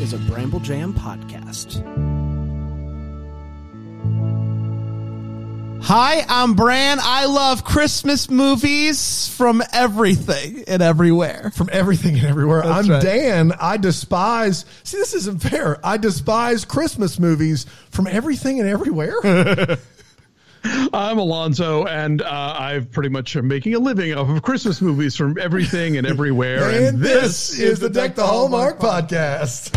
is a Bramble Jam podcast. Hi, I'm Bran. I love Christmas movies from everything and everywhere. from everything and everywhere. That's I'm right. Dan. I despise. See, this isn't fair. I despise Christmas movies from everything and everywhere. I'm Alonso, and uh, I've pretty much am making a living off of Christmas movies from everything and everywhere. and this is the Deck the Hallmark podcast.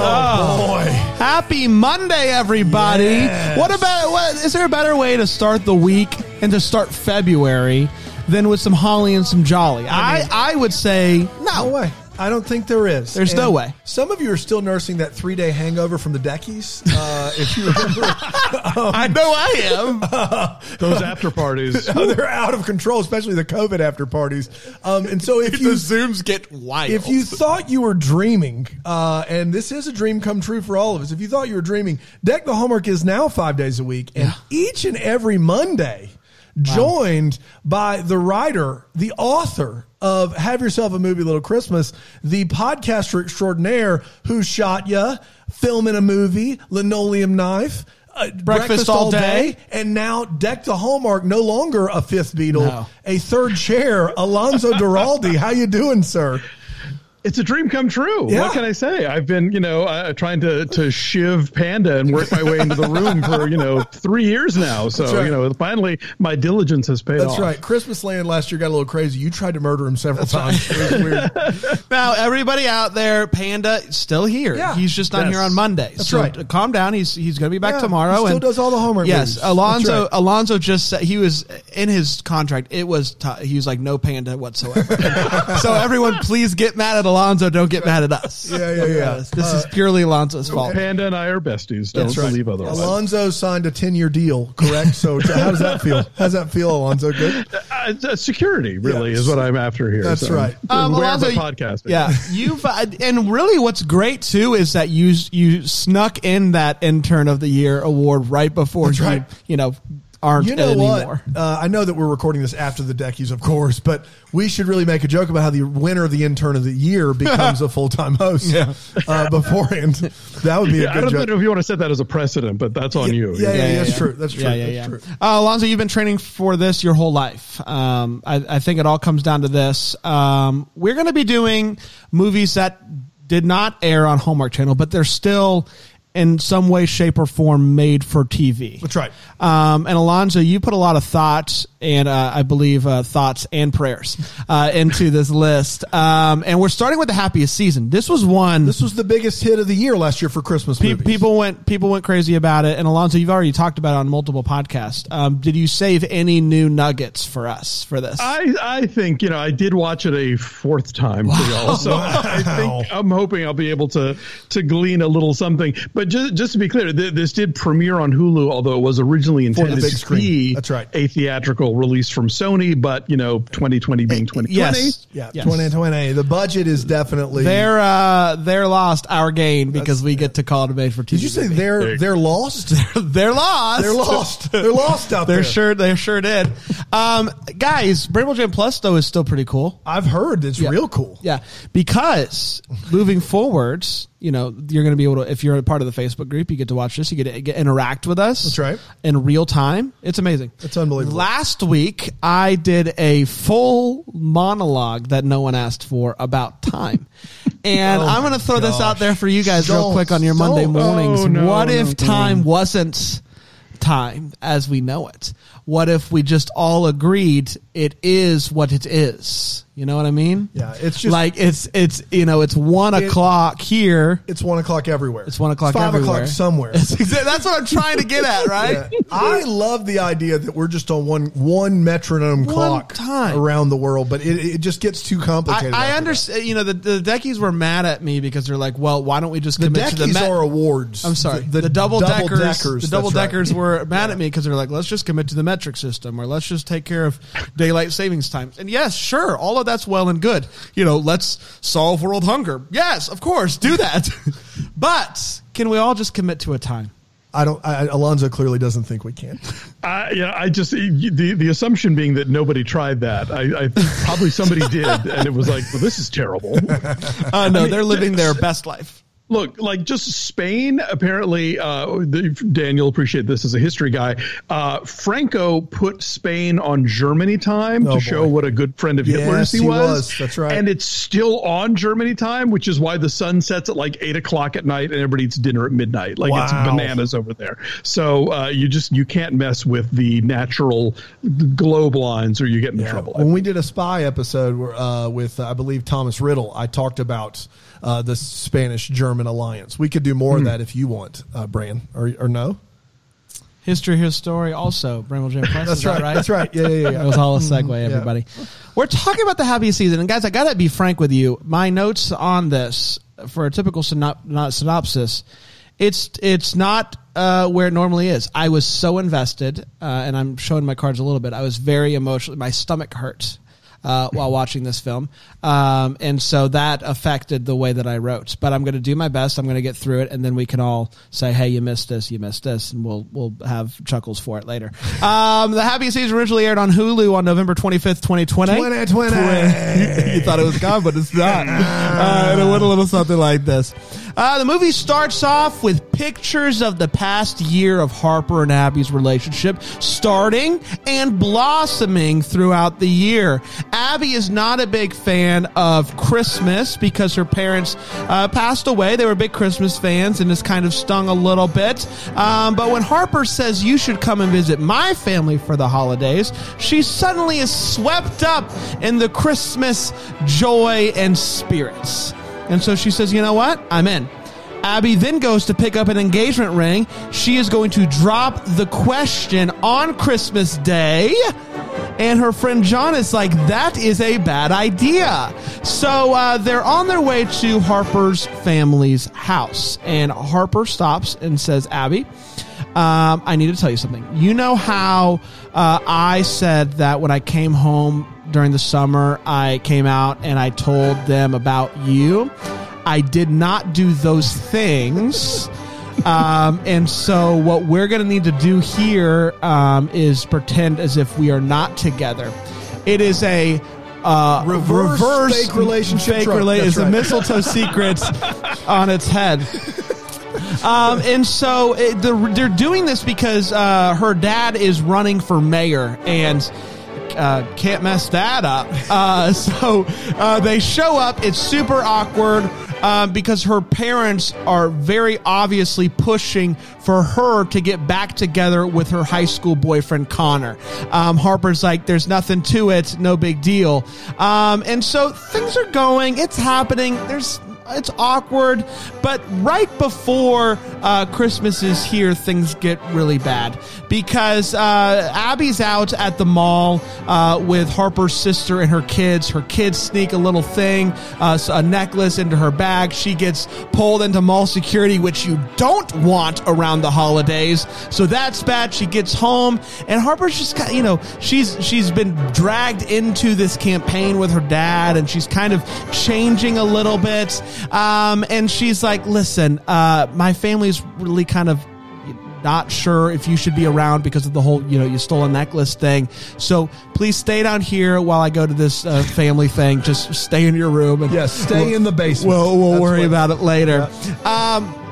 Oh boy. Happy Monday, everybody. Yes. What about what is there a better way to start the week and to start February than with some holly and some jolly? I, I, would say No no. way. I don't think there is. There's no way. Some of you are still nursing that three day hangover from the Deckies. Uh, if you remember, I know I am. those after parties. they're out of control, especially the COVID after parties. Um, and so if you zooms get wild. if you thought you were dreaming, uh, and this is a dream come true for all of us, if you thought you were dreaming, Deck the Hallmark is now five days a week, and each and every Monday, joined by the writer, the author of Have Yourself a Movie Little Christmas, the podcaster extraordinaire who shot ya, Film and a Movie, linoleum knife. Uh, breakfast, all all day. day, and now deck the hallmark. No longer a fifth Beatle, No. a third chair. Alonso Duralde, how you doing, sir? It's a dream come true. Yeah. What can I say? I've been, you know, uh, trying to to shiv Panda and work my way into the room for, you know, three years now. So, right. you know, finally my diligence has paid off. That's off. right. Christmas Land last year got a little crazy. You tried to murder him several times. It was weird. now everybody out there, Panda is still here. Yeah. He's just not Yes. here on Monday. That's so right. calm down. He's he's going to be back Yeah, tomorrow. he still and does all the homework Yes, movies. Alonso. Right. Alonso just said he was in his contract. It was t- he was like no Panda whatsoever. so everyone, please get mad at Alonso. Don't get mad at us. Yeah, yeah, yeah. This is purely Alonso's fault. Panda and I are besties. Don't That's right. believe otherwise. Alonso signed a 10 year deal, correct? So how does that feel? How's that feel, Alonso? Good? Uh, uh, security really Yes. is what I'm after here. That's So, right. Um, where Alonso, am I podcasting? Yeah, you've uh, and really, what's great too is that you you snuck in that intern of the year award right before That's you right. you know aren't You know anymore. what? Uh, I know that we're recording this after the Deckies, of course, but we should really make a joke about how the winner of the intern of the year becomes a full time host Yeah. uh, beforehand. That would be Yeah, a I good I don't joke. know if you want to set that as a precedent, but that's on you. Yeah, yeah, that's true. That's true. Yeah, yeah, That's yeah. true. Uh, Alonso, you've been training for this your whole life. Um, I, I think it all comes down to this. Um, we're going to be doing movies that did not air on Hallmark Channel, but they're still in some way, shape, or form made for TV. That's right. Um, and Alonso, you put a lot of thoughts and uh, I believe uh, thoughts and prayers uh, into this list. Um, and we're starting with the happiest season. This was one. This was the biggest hit of the year last year for Christmas Pe- movies. people went people went crazy about it, and Alonso, you've already talked about it on multiple podcasts. Um, did you save any new nuggets for us for this? I, I think you know I did watch it a fourth time for y'all, so I think I'm hoping I'll be able to to glean a little something. But just just to be clear, th- this did premiere on Hulu, although it was originally intended to screen. be That's right. a theatrical release from Sony. But you know, 2020 being 2020, yes, yeah, Yes. 2020. The budget is definitely. They're uh, they're lost our gain because we get to call it a made for TV. did you say they're they're lost? they're lost? They're lost. They're lost out there. They're there. sure they sure did. Um, guys, Bramble Jam Plus though is still pretty cool. I've heard it's Yeah. real cool. Yeah, because moving forwards, you know, you're going to be able to, if you're a part of the Facebook group, you get to watch this, you get to get, interact with us. That's right. In real time. It's amazing. It's unbelievable. Last week, I did a full monologue that no one asked for about time. And Oh I'm going to my throw this out there for you guys real Don't, quick on your. Monday mornings. Oh, no, what if no. time wasn't time as we know it? What if we just all agreed it is what it is? You know what I mean? Yeah, it's just- like it's it's you know it's one It- o'clock here. It's one o'clock everywhere. It's one o'clock five everywhere. o'clock somewhere. Exa- That's what I'm trying to get at, right? Yeah. I love the idea that we're just on one one metronome One clock time. around the world, but it, it just gets too complicated. I after understand. You know, the, the Deckies were mad at me because they're like, "Well, why don't we just that. The commit to the Deckies Met- are awards. I'm sorry. The, double deckers, double-deckers, the double that's right. deckers were mad at me because they're like, let's just commit to the metric system or let's just take care of daylight savings times. And yes, sure, all of that's well and good. You know, let's solve world hunger. Yes, of course, do that. but can we all just commit to a time? I don't. I, Alonso clearly doesn't think we can. Uh, yeah, I just the the assumption being that nobody tried that. I, I probably somebody did, and it was like, well, this is terrible. Uh, no, I mean, they're living their best life look like just Spain. Apparently, uh, Daniel appreciate this as a history guy. Uh, Franco put Spain on Germany time oh, to boy. show what a good friend of yes, Hitler's he, he was. was. That's right, and it's still on Germany time, which is why the sun sets at like eight o'clock at night and everybody eats dinner at midnight. Like wow. it's bananas over there. So uh, you just you can't mess with the natural globe lines, or you get in yeah. trouble. When we did a spy episode uh, with I believe Thomas Riddle, I talked about uh, the Spanish German alliance. We could do more mm. of hmm. that if you want, uh, Bran, or, or no? History, his story. Also, Bramble Jam Press. That's right, that right, That's right. Yeah, yeah, yeah. that was all a segue, everybody. Yeah. We're talking about the happy season, and guys, I gotta be frank with you. My notes on this for a typical synop- synopsis, it's it's not uh, where it normally is. I was so invested, uh, and I'm showing my cards a little bit. I was very emotional. My stomach hurt uh, while watching this film, um, and so that affected the way that I wrote. But I'm going to do my best. I'm going to get through it, and then we can all say, "Hey, you missed this. You missed this," and we'll we'll have chuckles for it later. Um, the Happy Season originally aired on Hulu on November 25th, 2020. 2020. you thought it was gone, but it's not. Uh, and it went a little something like this. Uh, the movie starts off with pictures of the past year of Harper and Abby's relationship, starting and blossoming throughout the year. Abby is not a big fan of Christmas because her parents uh, passed away. They were big Christmas fans and it's kind of stung a little bit. Um, but when Harper says, You should come and visit my family for the holidays, she suddenly is swept up in the Christmas joy and spirits. And so she says, You know what? I'm in. Abby then goes to pick up an engagement ring. She is going to drop the question on Christmas Day. And her friend John is like, that is a bad idea. So uh, they're on their way to Harper's family's house. And Harper stops and says, Abby, um, I need to tell you something. You know how uh, I said that when I came home during the summer, I came out and I told them about you? I did not do those things. Um, and so, what we're going to need to do here um, is pretend as if we are not together. It is a uh, reverse, reverse fake relationship. Fake rela- is right. a mistletoe secret on its head. Um, and so it, the, they're doing this because uh, her dad is running for mayor, and uh, can't mess that up. Uh, so uh, they show up. It's super awkward um, because her parents are very obviously pushing for her to get back together with her high school boyfriend Connor. Um, Harper's like, "There's nothing to it, no big deal," um, and so things are going. It's happening. There's it's awkward. But right before uh, Christmas is here, things get really bad because uh, Abby's out at the mall uh, with Harper's sister and her kids. Her kids sneak a little thing, uh, a necklace into her bag. She gets pulled into mall security, which you don't want around the holidays. So that's bad. She gets home, and Harper's just kind you know she's she's been dragged into this campaign with her dad, and she's kind of changing a little bit. Um, and she's like, listen, uh, my family's really kind of not sure if you should be around because of the whole, you know, you stole a necklace thing. So please stay down here while I go to this uh, family thing. Just stay in your room. And yes, stay we'll, in the basement. We'll, we'll worry what, about it later. Yeah. Um,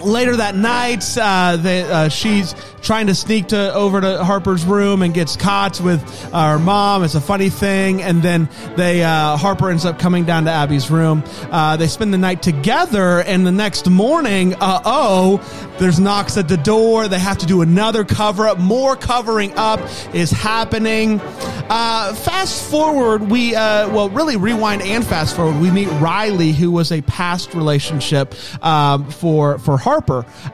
later that night, uh, they, uh, she's trying to sneak to over to Harper's room and gets caught with uh, her mom. It's a funny thing, and then they uh, Harper ends up coming down to Abby's room. Uh, they spend the night together, and the next morning, uh oh, there's knocks at the door. They have to do another cover up. More covering up is happening. Uh, fast forward, we well, really rewind and fast forward. We meet Riley, who was a past relationship um, for for Harper,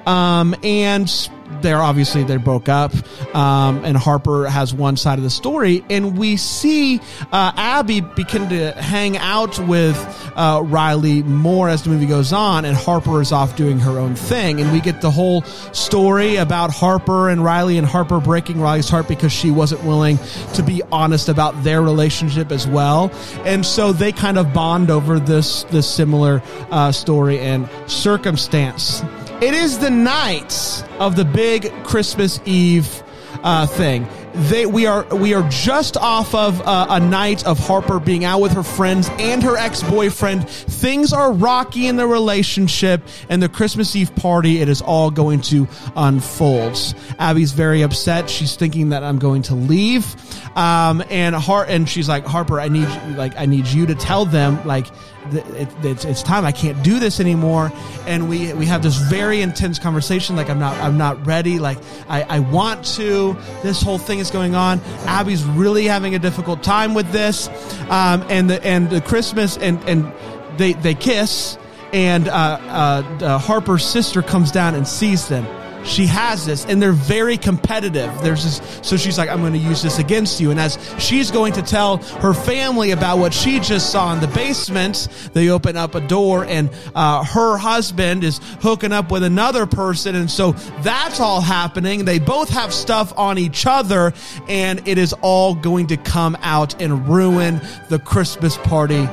um, and they're obviously they broke up, um, and Harper has one side of the story, and we see uh, Abby begin to hang out with uh, Riley more as the movie goes on, and Harper is off doing her own thing, and we get the whole story about Harper and Riley, and Harper breaking Riley's heart because she wasn't willing to be honest about their relationship as well, and so they kind of bond over this this similar uh, story and circumstance. It is the night of the big Christmas Eve uh, thing. They we are we are just off of uh, a night of Harper being out with her friends and her ex boyfriend. Things are rocky in the relationship, and the Christmas Eve party. It is all going to unfold. Abby's very upset. She's thinking that I'm going to leave, um, and Har- and she's like Harper, I need like I need you to tell them like it, it's, it's time. I can't do this anymore. And we we have this very intense conversation. Like I'm not I'm not ready. Like I, I want to. This whole thing is going on. Abby's really having a difficult time with this. Um, and the and the Christmas and and they they kiss. And uh, uh, uh, Harper's sister comes down and sees them she has this and they're very competitive. There's this so she's like i'm going to use this against you. And as she's going to tell her family about what she just saw in the basement they open up a door and uh, her husband is hooking up with another person and so that's all happening. They both have stuff on each other and it is all going to come out and ruin the christmas party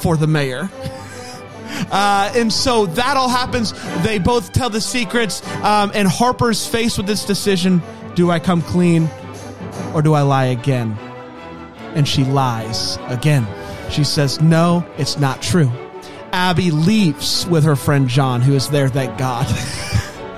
for the mayor uh, and so that all happens. They both tell the secrets, um, and Harper's faced with this decision: Do I come clean, or do I lie again? And she lies again. She says, "No, it's not true." Abby leaves with her friend John, who is there. Thank God.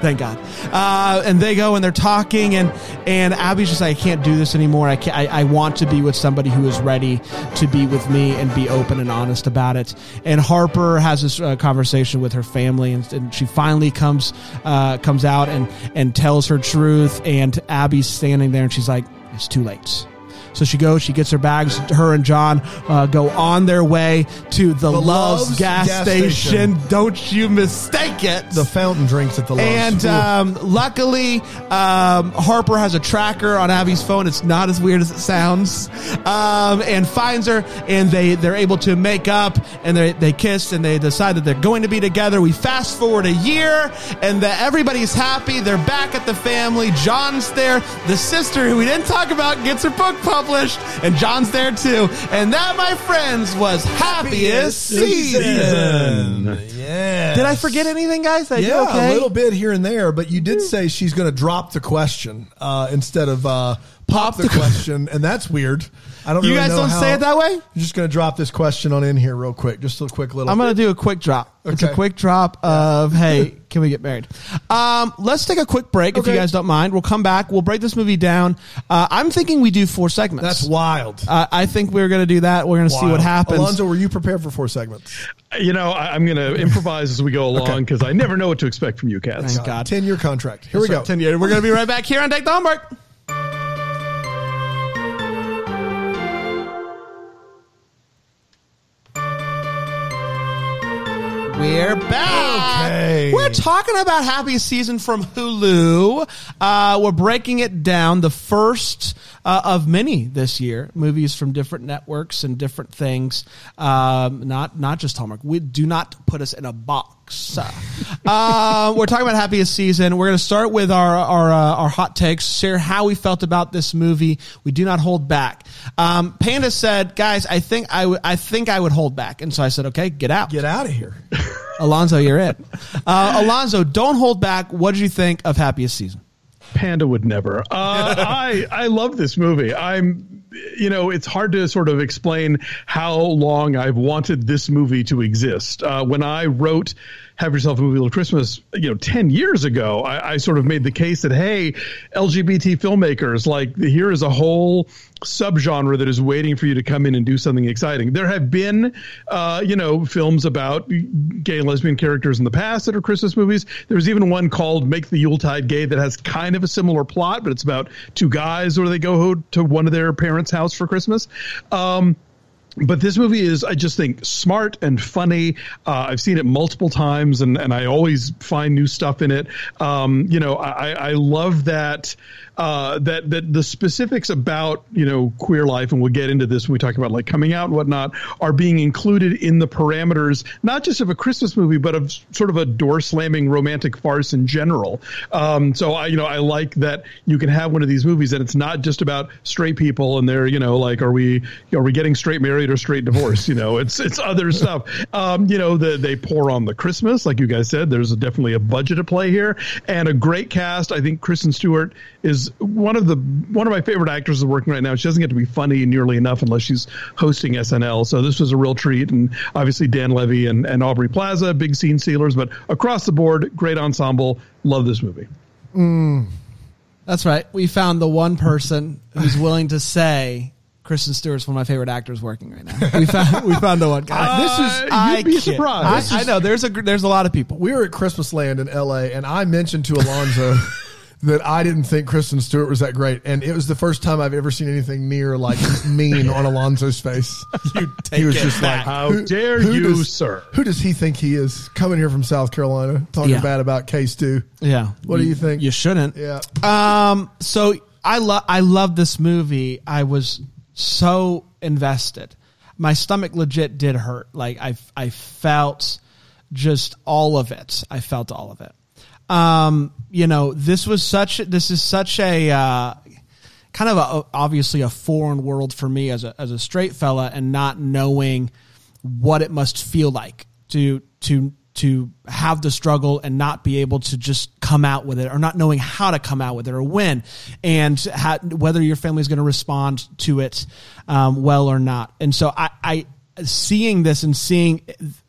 Thank God. Uh, and they go and they're talking, and and Abby's just like, I can't do this anymore. I can't. I, I, want to be with somebody who is ready to be with me and be open and honest about it. And Harper has this uh, conversation with her family, and, and she finally comes uh, comes out and and tells her truth. And Abby's standing there, and she's like, it's too late. So she goes, she gets her bags. Her and John uh, go on their way to the, the Love's, Love's gas, gas station. station. Don't you mistake it. The fountain drinks at the Love's. And um, luckily, um, Harper has a tracker on Abby's phone. It's not as weird as it sounds. Um, and finds her, and they, they're able to make up, and they, they kiss, and they decide that they're going to be together. We fast forward a year, and the, everybody's happy. They're back at the family. John's there. The sister, who we didn't talk about, gets her book published accomplished, and John's there too. And that, my friends, was happiest, season. season. Yeah. Did I forget anything, guys? I yeah, okay? a little bit here and there, but you did say she's going to drop the question uh, instead of uh, pop the question, and that's weird. I don't. You really guys don't how, say it that way. I'm just going to drop this question on in here real quick, just a quick little. I'm going to do a quick drop. Okay. It's a quick drop of hey, can we get married? Um, let's take a quick break okay. if you guys don't mind. We'll come back. We'll break this movie down. Uh, I'm thinking we do four segments. That's wild. Uh, I think we're going to do that. We're going to see what happens. Alonso, were you prepared for four segments? You know, I, am going to improvise as we go along because okay. I never know what to expect from you cats. Thank God. Ten year contract. Here That's we go. Ten-year. We're going to be right back here on Deck the Hallmark. We're back. Okay. We're talking about Happy Season from Hulu. Uh, we're breaking it down. The first uh, of many this year, movies from different networks and different things. Um, not not just Hallmark. We do not put us in a box. uh, we're talking about Happiest Season. We're going to start with our our, uh, our hot takes. Share how we felt about this movie. We do not hold back. Um, Panda said, "Guys, I think I, w- I think I would hold back," and so I said, "Okay, get out, get out of here." Alonso, you're it. Uh, Alonso, don't hold back. What did you think of Happiest Season? Panda would never. Uh, I I love this movie. I'm, you know, it's hard to sort of explain how long I've wanted this movie to exist. Uh, when I wrote have yourself a movie little Christmas, you know, 10 years ago, I, I, sort of made the case that, hey, LGBT filmmakers, like here is a whole subgenre that is waiting for you to come in and do something exciting. There have been, uh, you know, films about gay and lesbian characters in the past that are Christmas movies. There's even one called Make the Yuletide Gay that has kind of a similar plot, but it's about two guys where they go to one of their parents' house for Christmas. Um, but this movie is, I just think, smart and funny. Uh, I've seen it multiple times, and, and I always find new stuff in it. Um, you know, I, I love that uh, that that the specifics about you know queer life, and we'll get into this when we talk about like coming out and whatnot, are being included in the parameters not just of a Christmas movie, but of sort of a door slamming romantic farce in general. Um, so I you know I like that you can have one of these movies and it's not just about straight people and they're you know like are we are we getting straight married married or straight divorce. You know, it's it's other stuff. Um, you know, the, they pour on the Christmas, like you guys said. There's a, definitely a budget at play here, and a great cast. I think Kristen Stewart is one of the one of my favorite actors working right now. She doesn't get to be funny nearly enough unless she's hosting SNL. So this was a real treat, and obviously Dan Levy and, and Aubrey Plaza, big scene sealers, but across the board, great ensemble. Love this movie. Mm. That's right. We found the one person who's willing to say Kristen Stewart's one of my favorite actors working right now. We found we found the one guy. Uh, this is you'd I be surprised. I, I, know there's a there's a lot of people. We were at Christmas Land in L.A. and I mentioned to Alonso. that I didn't think Kristen Stewart was that great, and it was the first time I've ever seen anything near like mean on Alonso's face. You take he was just back. like, "How dare who you, does, sir? Who does he think he is coming here from South Carolina talking yeah. bad about K Stew? Yeah, what you, do you think? You shouldn't. Yeah. Um. So I love I love this movie. I was so invested. My stomach legit did hurt. Like I I felt just all of it. I felt all of it. Um, you know, this was such, this is such a, uh, kind of a, obviously a foreign world for me as a, as a straight fella and not knowing what it must feel like to, to, to have the struggle and not be able to just come out with it or not knowing how to come out with it or when and whether your family is going to respond to it um, well or not. And so I, I, seeing this and seeing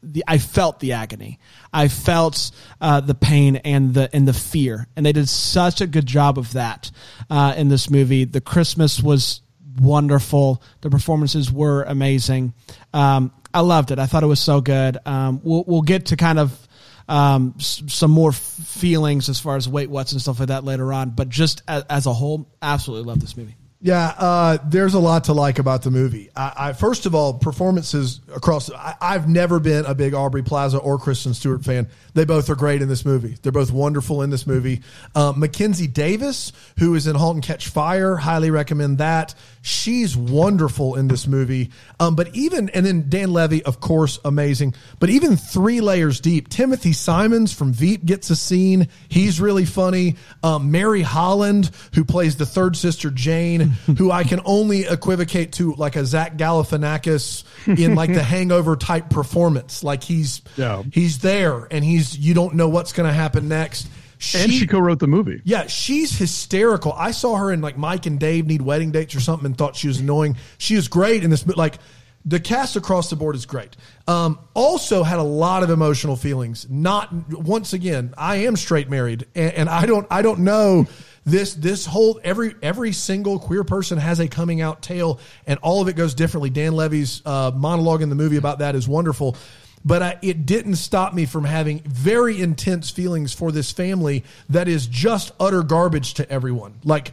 the, I felt the agony. I felt uh, the pain and the and the fear, and they did such a good job of that uh, in this movie. The Christmas was wonderful. The performances were amazing. Um, I loved it. I thought it was so good. Um, we'll we'll get to kind of um, some more feelings as far as weight what's and stuff like that later on. But just as, as a whole, absolutely love this movie. Yeah, uh, there's a lot to like about the movie. I, I first of all, performances across. I, have never been a big Aubrey Plaza or Kristen Stewart fan. They both are great in this movie. They're both wonderful in this movie. Um, Mackenzie Davis, who is in *Halt and Catch Fire*, highly recommend that. She's wonderful in this movie. Um, but even and then Dan Levy, of course, amazing. But even three layers deep, Timothy Simons from Veep gets a scene. He's really funny. Um, Mary Holland, who plays the third sister Jane, who I can only equivocate to like a Zach Galifianakis in like the Hangover type performance. Like he's yeah. he's there and he's you don't know what's going to happen next. She, and she co-wrote the movie. Yeah, she's hysterical. I saw her in like Mike and Dave need wedding dates or something, and thought she was annoying. She is great in this. Like the cast across the board is great. Um, also had a lot of emotional feelings. Not once again, I am straight married, and, and I don't I don't know this this whole every every single queer person has a coming out tale, and all of it goes differently. Dan Levy's uh, monologue in the movie about that is wonderful but I, it didn't stop me from having very intense feelings for this family that is just utter garbage to everyone. Like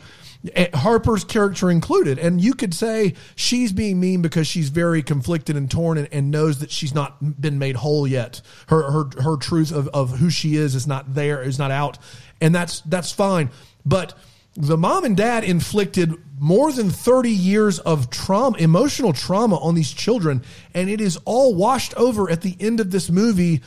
Eh, Harper's character included. And you could say she's being mean because she's very conflicted and torn and, and knows that she's not been made whole yet. Her her her truth of, of who she is is not there, is not out. And that's that's fine. But the mom and dad inflicted more than 30 years of trauma, emotional trauma on these children, and it is all washed over at the end of this movie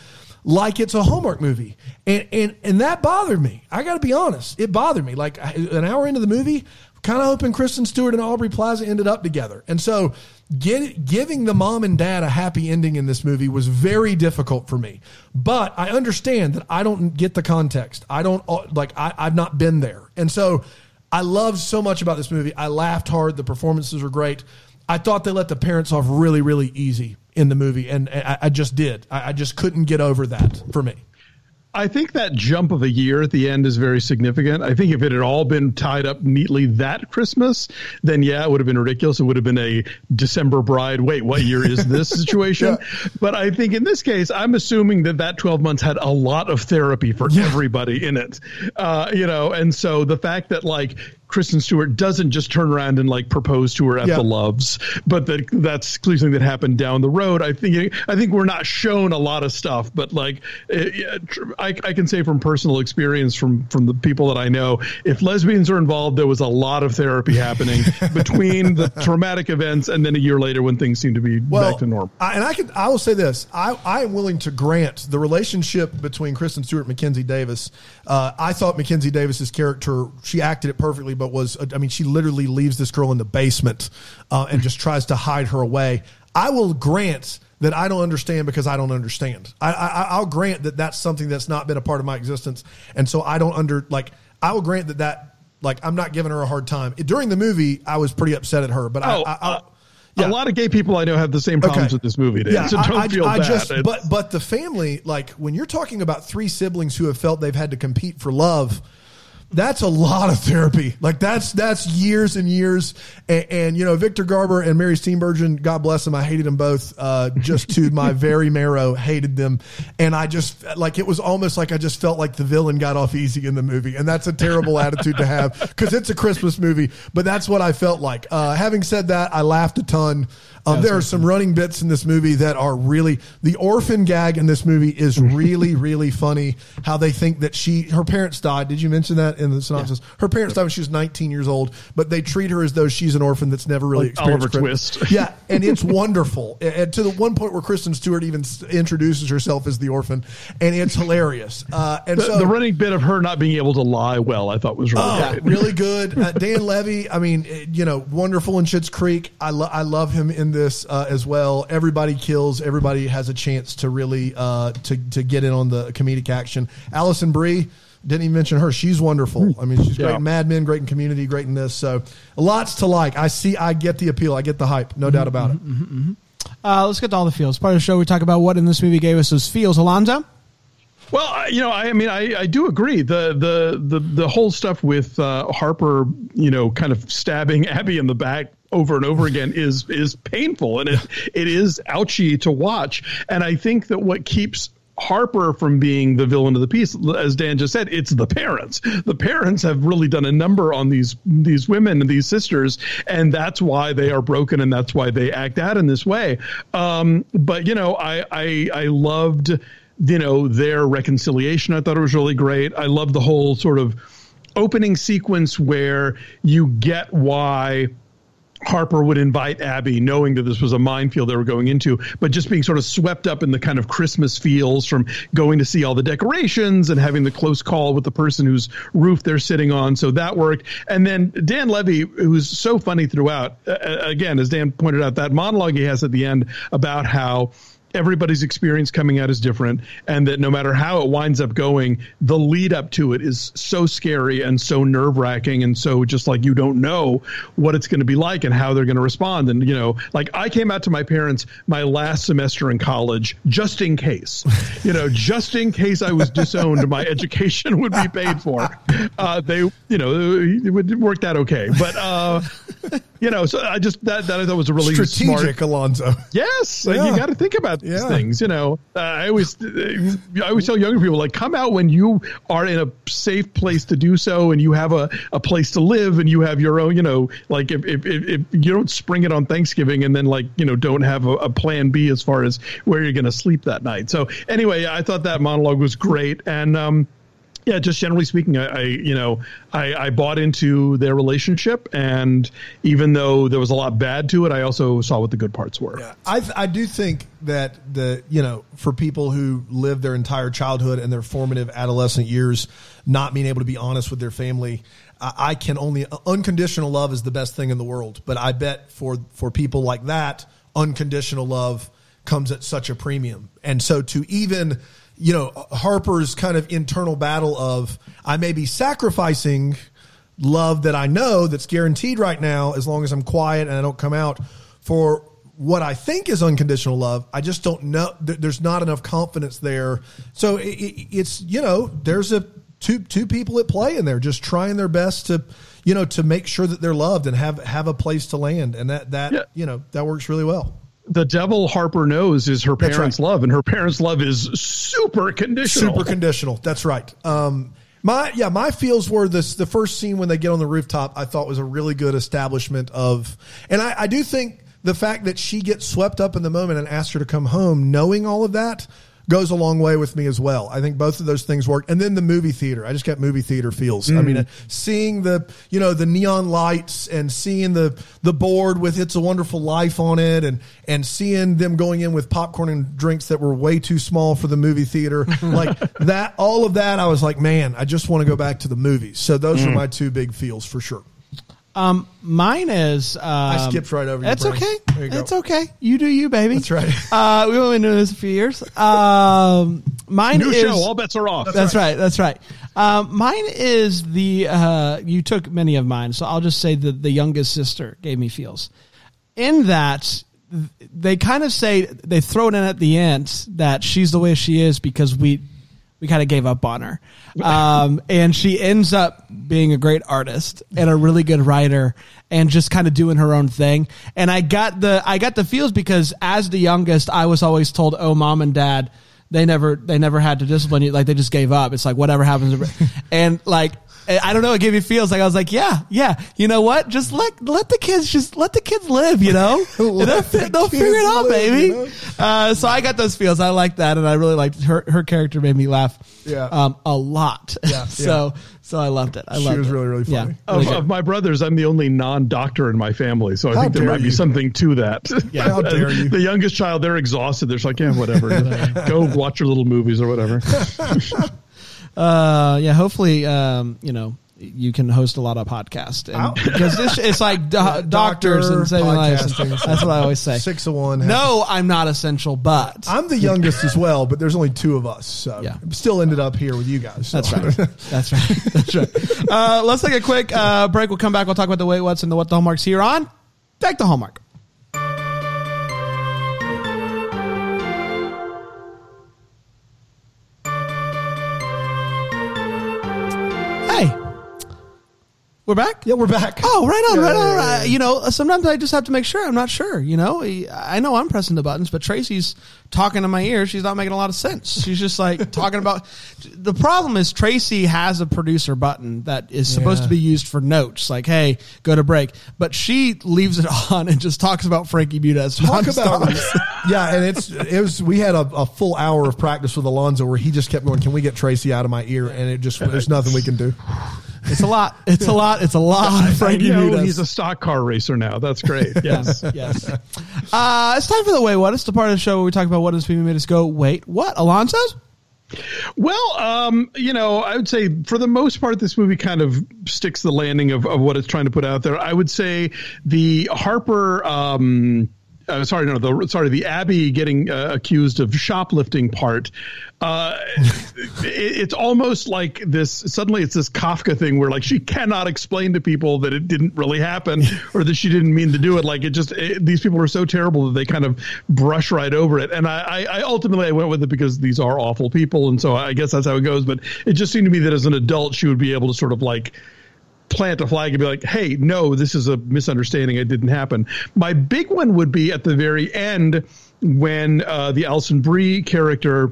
like it's a Hallmark movie. And and and that bothered me. I got to be honest. It bothered me. Like an hour into the movie, kind of hoping Kristen Stewart and Aubrey Plaza ended up together. And so get, giving the mom and dad a happy ending in this movie was very difficult for me. But I understand that I don't get the context. I don't uh, like I, I've not been there. And so I loved so much about this movie. I laughed hard. The performances were great. I thought they let the parents off really, really easy in the movie, and I, I just did. I, I just couldn't get over that for me. I think that jump of a year at the end is very significant. I think if it had all been tied up neatly that Christmas, then yeah, it would have been ridiculous. It would have been a December bride. Wait, what year is this situation? yeah. But I think in this case, I'm assuming that that 12 months had a lot of therapy for yeah. everybody in it. Uh, you know, and so the fact that like Kristen Stewart doesn't just turn around and like propose to her at the Loves, but that that's clearly something that happened down the road. I think I think we're not shown a lot of stuff, but like it, I, I can say from personal experience from from the people that I know, if lesbians are involved, there was a lot of therapy happening between the traumatic events and then a year later when things seem to be well, back to normal. I, and I can I will say this: I I am willing to grant the relationship between Kristen Stewart and Mackenzie Davis. Uh, I thought Mackenzie Davis's character she acted it perfectly but was I mean she literally leaves this girl in the basement uh, and just tries to hide her away. I will grant that I don't understand because I don't understand. I, I I'll grant that that's something that's not been a part of my existence, and so I don't under like. I will grant that that like I'm not giving her a hard time during the movie. I was pretty upset at her, but oh, I, I, I uh, yeah. A lot of gay people I know have the same problems Okay. with this movie. Dan, Yeah, so I, don't I- feel I bad. just, but but the family, like when you're talking about three siblings who have felt they've had to compete for love, that's a lot of therapy. Like that's that's years and years. And, and you know, Victor Garber and Mary Steenburgen, God bless them. I hated them both, uh, just to my very marrow. Hated them, and I just like it was almost like I just felt like the villain got off easy in the movie, and that's a terrible attitude to have because it's a Christmas movie. But that's what I felt like. Uh, having said that, I laughed a ton. Um, there are some running bits in this movie that are really the orphan gag in this movie is really really funny. How they think that she her parents died. Did you mention that in the synopsis? Her parents died when she was 19 years old, but they treat her as though she's an orphan that's never really Like experienced Oliver. Twist. Yeah, and it's wonderful. And- to the one point where Kristen Stewart even introduces herself as the orphan, and it's hilarious. Uh, and the, so the running bit of her not being able to lie well, I thought was really Oh, great. really good. Uh, Dan Levy, I mean, eh, you know, wonderful in Schitt's Creek. I, lo- I love him in this uh, as well. Everybody kills. Everybody has a chance to really uh, to to get in on the comedic action. Alison Brie. Didn't even mention her. She's wonderful. Hmm. I mean, she's great in Mad Men, great in Community, great in this. So, lots to like. I see. I get the appeal. I get the hype. No doubt mm-hmm, about it. Mm-hmm, mm-hmm, uh, let's get to all the feels. Part of the show, we talk about what in this movie gave us those feels. Alonso? Well, uh, you know, I, I mean, I, I do agree. The the the the whole stuff with uh, Harper, you know, kind of stabbing Abby in the back over and over again is is painful, and it it is ouchy to watch. And I think that what keeps Harper from being the villain of the piece, as Dan just said, it's the parents. The parents have really done a number on these these women and these sisters, and that's why they are broken, and that's why they act out in this way. Um, but you know, I I, I loved you know their reconciliation. I thought it was really great. I love the whole sort of opening sequence where you get why Harper would invite Abby, knowing that this was a minefield they were going into, but just being sort of swept up in the kind of Christmas feels from going to see all the decorations and having the close call with the person whose roof they're sitting on. So that worked. And then Dan Levy, who's so funny throughout, uh, again, as Dan pointed out, that monologue he has at the end about how everybody's experience coming out is different and that no matter how it winds up going the lead up to it is so scary and so nerve wracking and so just like you don't know what it's going to be like and how they're going to respond. And you know like i came out to my parents my last semester in college just in case you know just in case i was disowned my education would be paid for. Uh, they you know it would work out okay. But uh you know so i just that that i thought was a really Strategic, smart Alonso. Yes, like, you got to think about these Yeah. things. You know, uh, I always, I always tell younger people like, come out when you are in a safe place to do so, and you have a, a place to live, and you have your own. You know, like if if, if, if you don't spring it on Thanksgiving, and then like you know don't have a, a plan B as far as where you're going to sleep that night. So anyway, I thought that monologue was great, and um, yeah, just generally speaking, I, I you know I, I bought into their relationship, and even though there was a lot bad to it, I also saw what the good parts were. Yeah, I I do think that the you know for people who live their entire childhood and their formative adolescent years not being able to be honest with their family, I, I can only unconditional love is the best thing in the world. But I bet for for people like that, unconditional love comes at such a premium, and so to even you know Harper's kind of internal battle of I may be sacrificing love that I know that's guaranteed right now as long as I'm quiet and I don't come out for what I think is unconditional love. I just don't know. There's not enough confidence there. So it, it, it's you know there's a two two people at play in there just trying their best to you know to make sure that they're loved and have have a place to land and that that Yeah. you know that works really well. The devil Harper knows is her That's parents' right. love, and her parents' love is super conditional. Super conditional. That's right. Um, my yeah, my feels were this the first scene when they get on the rooftop. I thought was a really good establishment of, and I, I do think the fact that she gets swept up in the moment and asks her to come home, knowing all of that, goes a long way with me as well. I think both of those things work. And then the movie theater, I just got movie theater feels. I mean, uh, seeing the you know the neon lights and seeing the the board with "It's a Wonderful Life" on it, and and seeing them going in with popcorn and drinks that were way too small for the movie theater, like that. All of that, I was like, man, I just want to go back to the movies. So those are my two big feels for sure. Um, mine is. Um, I skipped right over. It's your okay. There you go. It's okay. You do you, baby. That's right. Uh, we've only been doing this a few years. Um, mine New is. show, all bets are off. That's right. That's right. Um, mine is the. Uh, you took many of mine, so I'll just say that the youngest sister gave me feels. In that, they kind of say they throw it in at the end that she's the way she is because we we kind of gave up on her. Um, and she ends up being a great artist and a really good writer and just kind of doing her own thing. And I got the, I got the feels because as the youngest, I was always told, oh, mom and dad, they never, they never had to discipline you. Like they just gave up. It's like whatever happens. and like, I don't know. It gave me feels like I was like, yeah, yeah. You know what? Just let let the kids just let the kids live. You know, they'll, they'll figure it out, live, baby. You know? uh, so I got those feels. I like that, and I really liked her. Her character made me laugh. Yeah. Um, a lot. Yeah. so so I loved it. I she loved was it. really really funny. Yeah. Of, of, my brothers, I'm the only non-doctor in my family, so I How think there dare might be something to that. Yeah, how dare you. the youngest child, they're exhausted. They're just like, yeah, whatever. Go watch your little movies or whatever. Uh, yeah. Hopefully, um, you know. You can host a lot of podcasts and because this, it's like do- doctors and saving lives. podcasting. That's what I always say. Six of one. No, I'm not essential, but I'm the youngest as well, but there's only two of us, so Yeah. still ended up here with you guys. so. That's right. That's right. That's right. Uh, let's take a quick uh, break. We'll come back. We'll talk about the wait what's and the what the hallmarks here on Deck the Hallmark. We're back. yeah, we're back. Oh, right on, Yeah, right yeah, on. yeah, uh, right. yeah. You know, sometimes I just have to make sure. I'm not sure. You know, I know I'm pressing the buttons, but Tracy's talking in my ear. She's not making a lot of sense. She's just like talking about. The problem is Tracy has a producer button that is supposed to be used for notes, like "Hey, go to break," but she leaves it on and just talks about Frankie Muniz. Talk about yeah, and it's it was we had a, a full hour of practice with Alonzo where he just kept going. Can we get Tracy out of my ear? And it just there's nothing we can do. It's a lot. It's a lot. It's a lot. Frankie I know Muniz. he's a stock car racer now. That's great. Yes. yes. Uh, it's time for the way what. It's the part of the show where we talk about what does people made us go wait what. Alonso's. Well, um, you know, I would say for the most part, this movie kind of sticks the landing of, of what it's trying to put out there. I would say the Harper, um, uh, sorry, no, the sorry, the Abby getting uh, accused of shoplifting part. Uh, it, it's almost like this. Suddenly, it's this Kafka thing where like she cannot explain to people that it didn't really happen or that she didn't mean to do it. Like it just it, these people are so terrible that they kind of brush right over it. And I, I, I ultimately I went with it because these are awful people, and so I guess that's how it goes. But it just seemed to me that as an adult, she would be able to sort of like plant a flag and be like, hey, no, this is a misunderstanding. It didn't happen. My big one would be at the very end when uh, the Alison Brie character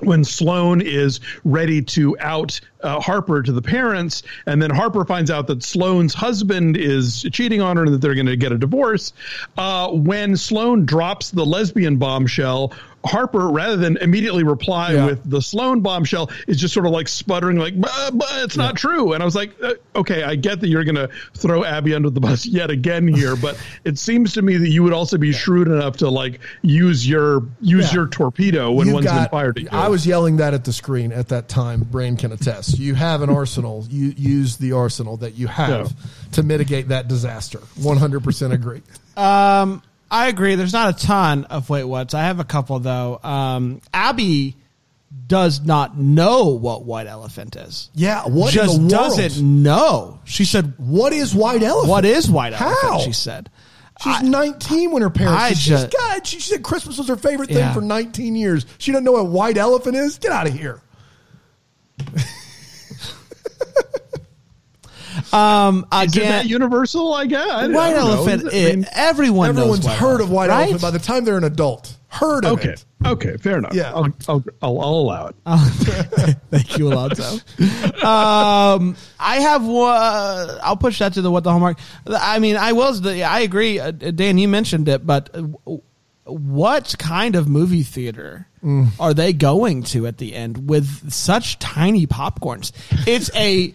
when Sloane is ready to out uh, Harper to the parents, and then Harper finds out that Sloane's husband is cheating on her and that they're going to get a divorce. Uh, when Sloane drops the lesbian bombshell, Harper, rather than immediately reply Yeah. with the Sloane bombshell, is just sort of like sputtering, like, "But- but it's not true. And I was like, uh, okay, I get that you're going to throw Abby under the bus yet again here, but it seems to me that you would also be shrewd enough to like use your use Yeah. your torpedo when You've one's been fired at you. I was yelling that at the screen at that time. Brain can attest. You have an arsenal. You use the arsenal that you have Yeah. to mitigate that disaster. One hundred percent agree. Um, I agree. There's not a ton of wait what's. I have a couple though. Um, Abby does not know what white elephant is. Yeah, what just in the world? doesn't know. She said, What is white elephant? "What is white How? elephant?" She said. She's 19 when her parents. I she's just- God, she said Christmas was her favorite thing Yeah. for 19 years. She doesn't know what white elephant is. Get out of here. Um, Is again, that universal? I guess. I, white I don't know. elephant. I mean, everyone Everyone's knows white heard of white right? elephant by the time they're an adult. Heard of okay. it. Okay. Fair enough. Yeah. I'll, I'll, I'll, I'll allow it. Thank you, Alonso. um, I have one. I'll push that to the what the hallmark. I mean, I was the. I agree, uh, Dan. You mentioned it, but uh, what kind of movie theater are they going to at the end with such tiny popcorns? It's a s-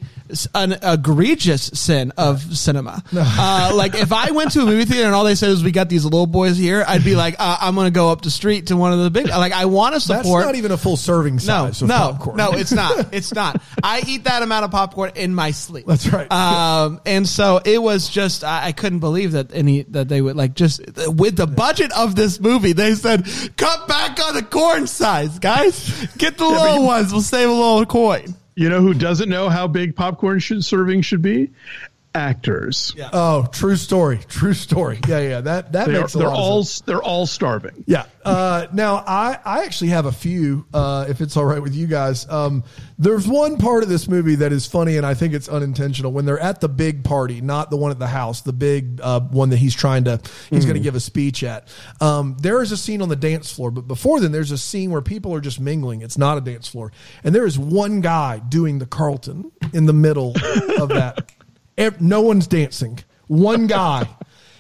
an egregious sin of cinema. Uh, like if I went to a movie theater and all they said was we got these little boys here, I'd be like, uh, I'm going to go up the street to one of the big. Like I want to support. That's not even a full serving no, size of no, popcorn. no, it's not. It's not. I eat that amount of popcorn in my sleep. That's right. Um, and so it was just I, I couldn't believe that any that they would like just with the budget of this movie they said cut back on the corn size, guys. Get the little ones. We'll save a little coin. You know who doesn't know how big popcorn should, serving should be? Actors. Yeah. Oh, true story. True story. Yeah, yeah. That that They're, makes a they're lot of all sense. they're all starving. Yeah. Uh, now, I, I actually have a few, uh, if it's all right with you guys. Um, there's one part of this movie that is funny, and I think it's unintentional. When they're at the big party, not the one at the house, the big uh, one that he's trying to, he's going to give a speech at. Um, there is a scene on the dance floor, but before then, there's a scene where people are just mingling. It's not a dance floor. And there is one guy doing the Carlton in the middle of that. No one's dancing. One guy.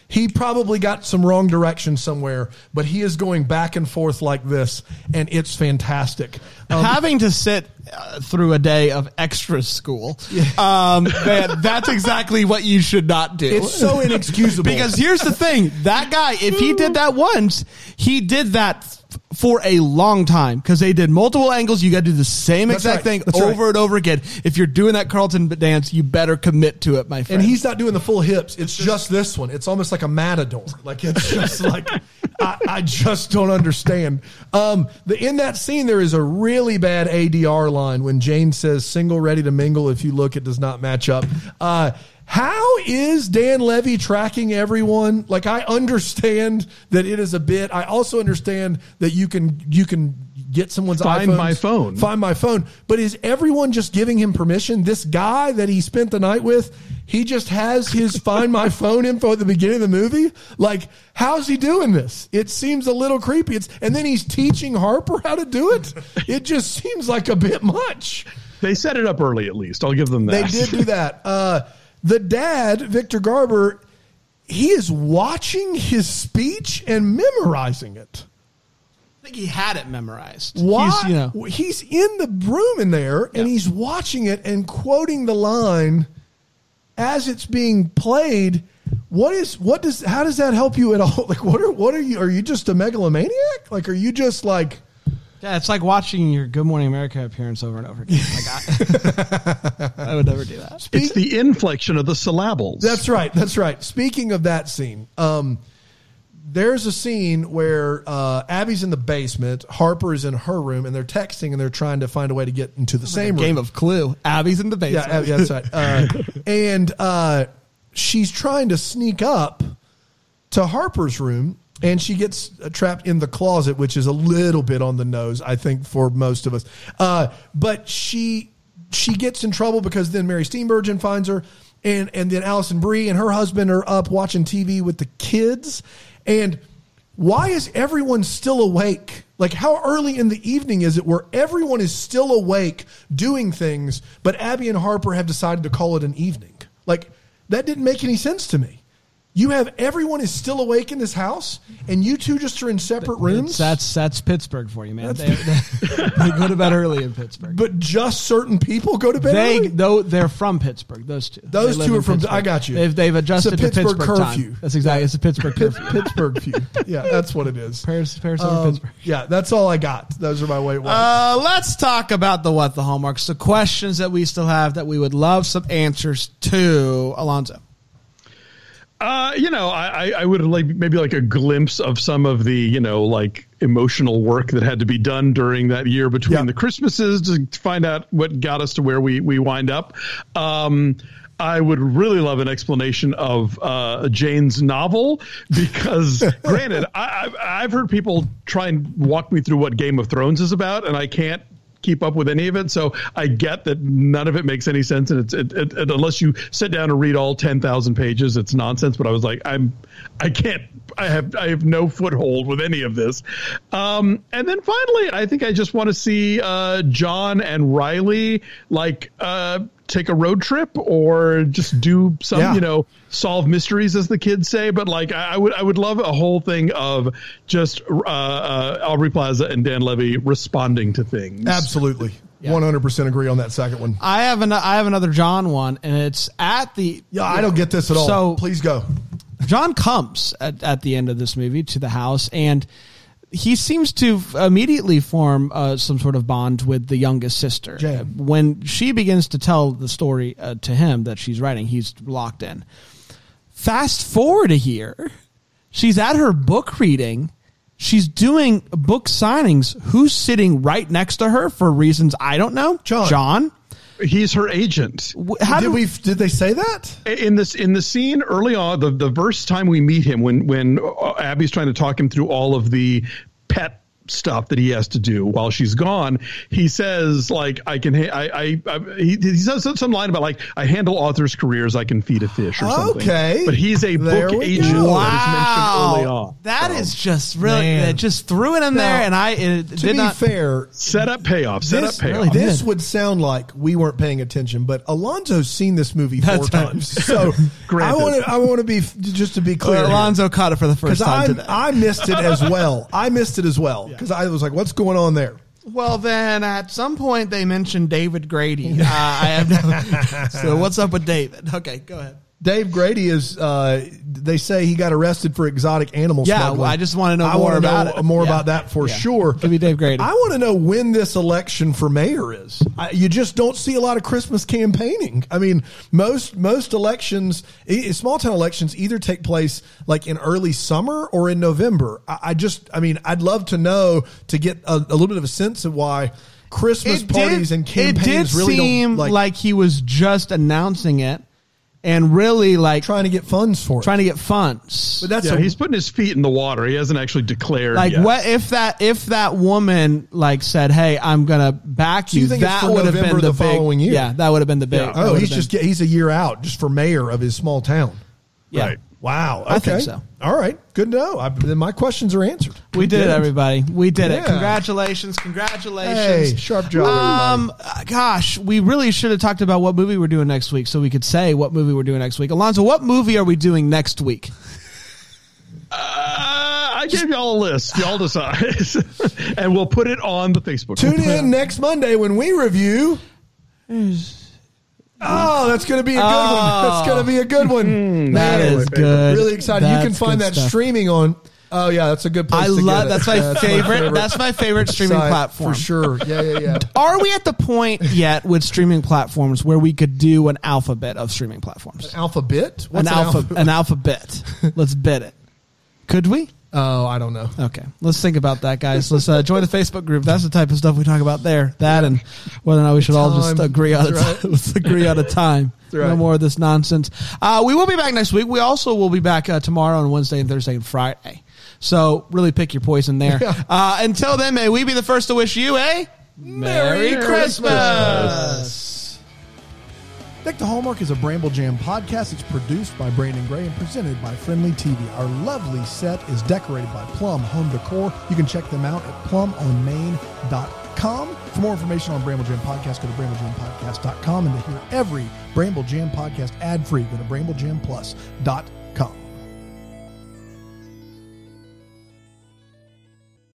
He probably got some wrong direction somewhere, but he is going back and forth like this, and it's fantastic. Um, Having to sit uh, through a day of extra school, um, man, that's exactly what you should not do. it's so inexcusable. Because here's the thing: that guy, if he did that once, he did that f- for a long time because they did multiple angles. You got to do the same That's exact right. thing That's over right. and over again. If you're doing that Carlton dance, you better commit to it, my friend. and he's not doing the full hips. It's just this one. It's almost like a matador. Like it's just like I, just don't understand. Um, the in that scene there is a really bad ADR line when Jane says "single, ready to mingle." If you look, it does not match up. Uh, how is Dan Levy tracking everyone? Like I understand that it is a bit. I also understand that you can you can get someone's Find iPhones, my phone. Find my phone. But is everyone just giving him permission? This guy that he spent the night with, he just has his find my phone info at the beginning of the movie. Like, how's he doing this? It seems a little creepy. It's and then he's teaching Harper how to do it. It just seems like a bit much. They set it up early, at least. I'll give them that. They did do that. Uh, the dad, Victor Garber, he is watching his speech and memorizing it. I think he had it memorized. Why? He's, you know, He's in the room in there and Yeah. he's watching it and quoting the line as it's being played. What is what does how does that help you at all? Like what are what are you are you just a megalomaniac? Like are you just like yeah, it's like watching your Good Morning America appearance over and over again. Like I, I would never do that. It's the inflection of the syllables. That's right. That's right. Speaking of that scene, um, there's a scene where uh, Abby's in the basement, Harper is in her room, and they're texting and they're trying to find a way to get into the same room. Game of Clue. Abby's in the basement. yeah, that's right. Uh, and uh, she's trying to sneak up to Harper's room, and she gets uh, trapped in the closet, which is a little bit on the nose, I think, for most of us. Uh, but she she gets in trouble because then Mary Steenburgen finds her, and and then Alison Brie and her husband are up watching TV with the kids, and. Why is everyone still awake? Like, how early in the evening is it where everyone is still awake doing things, but Abby and Harper have decided to call it an evening? Like, that didn't make any sense to me. You have everyone is still awake in this house, and you two just are in separate rooms. That's that's Pittsburgh for you, man. They, they, go to bed early in Pittsburgh. but just certain people go to bed. they early? though they're from Pittsburgh. Those two. Those two are from- Pittsburgh. I got you. They've they've adjusted It's a to Pittsburgh Pittsburgh curfew. time. That's exactly. It's a Pittsburgh curfew. Pittsburgh feud. Yeah, that's what it is. Paris, Paris over Um, Pittsburgh. yeah, that's all I got. Those are my white ones. Uh, let's talk about the what the hallmarks, the questions that we still have that we would love some answers to. Alonso. Uh, you know, I, I- would like maybe like a glimpse of some of the, you know, like emotional work that had to be done during that year between Yeah. the Christmases to find out what got us to where we, we wind up. Um, I would really love an explanation of uh, Jane's novel because, granted, I, I've, I've heard people try and walk me through what Game of Thrones is about, and I can't keep up with any of it. So I get that none of it makes any sense, and it's it, it, it- unless you sit down and read all ten thousand pages, it's nonsense. But I was like, I'm, I can't, I have, I have no foothold with any of this. Um, and then finally, I think I just want to see uh, John and Riley like. Uh, take a road trip or just do some Yeah. you know solve mysteries as the kids say but like I, I would i would love a whole thing of just uh, uh aubrey plaza and dan levy responding to things Absolutely. One hundred percent agree on that second one. I have an I have another John one, and it's at the Yeah, I don't get this at all. So- please go. John comes at, at the end of this movie to the house, and he seems to immediately form uh, some sort of bond with the youngest sister. Jan. When she begins to tell the story uh, to him that she's writing, he's locked in. Fast forward a year, she's at her book reading. She's doing book signings. Who's sitting right next to her for reasons I don't know? John. John. He's her agent. How did do we? Did they say that? in this in the scene early on the the first time we meet him when when uh, Abby's trying to talk him through all of the pet stuff that he has to do while she's gone he says like i can ha- I, I i he, he says some line about like i handle authors careers i can feed a fish or something Okay. but he's a There book we agent go. that is mentioned early on That is just really Man. it just threw it in there, and I it To did be not. fair, set up payoff set this, up payoff really this would sound like we weren't paying attention, but Alonso's seen this movie four That's times. So I want to. I want to be just to be clear. Well. Alonzo caught it for the first time I today. I missed it as well. I missed it as well because I was like, "What's going on there?" well, then at some point they mentioned David Grady. Uh, I have no. so what's up with David? Okay, go ahead. Dave Grady is. Uh, they say he got arrested for exotic animal Yeah, smuggling. I just wanna know I more about know it. More Yeah. about that for Yeah. sure. Be Dave Grady. I want to know when this election for mayor is. I, you just don't see a lot of Christmas campaigning. I mean, most most elections, small town elections, either take place like in early summer or in November. I, I just, I mean, I'd love to know to get a, a little bit of a sense of why Christmas parties and campaigns it did really seem don't like, like he was just announcing it and really like trying to get funds for it. trying to get funds. but that's yeah a, he's putting his feet in the water he hasn't actually declared like yet. what if that if that woman like said, "Hey, I'm gonna back So you," you that for would have been the, the following year? Yeah, that would have been the big. Yeah. oh, would he's have just he's a year out just for mayor of his small town. yeah. Right. Wow. I think okay. so. All right. Good to know. I, then my questions are answered. We did it, everybody. We did it. Congratulations, congratulations. Hey, sharp job, Um, uh, gosh, we really should have talked about what movie we're doing next week, so we could say what movie we're doing next week. Alonso, what movie are we doing next week? Uh, I gave y'all a list. Y'all decide, and we'll put it on the Facebook. Tune in next Monday when we review. Oh, that's going to be a good one. That's going to be a good oh. one. Hmm, that is good. Really excited. you can find that stuff. streaming on. Oh yeah, that's a good place. I to get love it. that's my favorite. That's my favorite streaming site, platform for sure. Yeah, yeah, yeah. Are we at the point yet with streaming platforms where we could do an alphabet of streaming platforms? An alphabet. What's an alpha, an alphabet. Let's bet it. Could we? Oh, I don't know. Okay, let's think about that, guys. Let's uh, join the Facebook group. That's the type of stuff we talk about there. That and whether or not we should all just agree on right. Let's agree on a time. right. No more of this nonsense. Uh, we will be back next week. We also will be back uh, tomorrow on Wednesday and Thursday and Friday. So really pick your poison there. Uh, until then, may we be the first to wish you a Merry Christmas. Deck the Hallmark is a Bramble Jam podcast. It's produced by Brandon Gray and presented by Frndly TV. Our lovely set is decorated by Plum Home Decor. You can check them out at plumonmain.com. For more information on Bramble Jam Podcast, go to bramblejam.podcast.com. And to hear every Bramble Jam podcast ad free, go to bramblejamplus.com.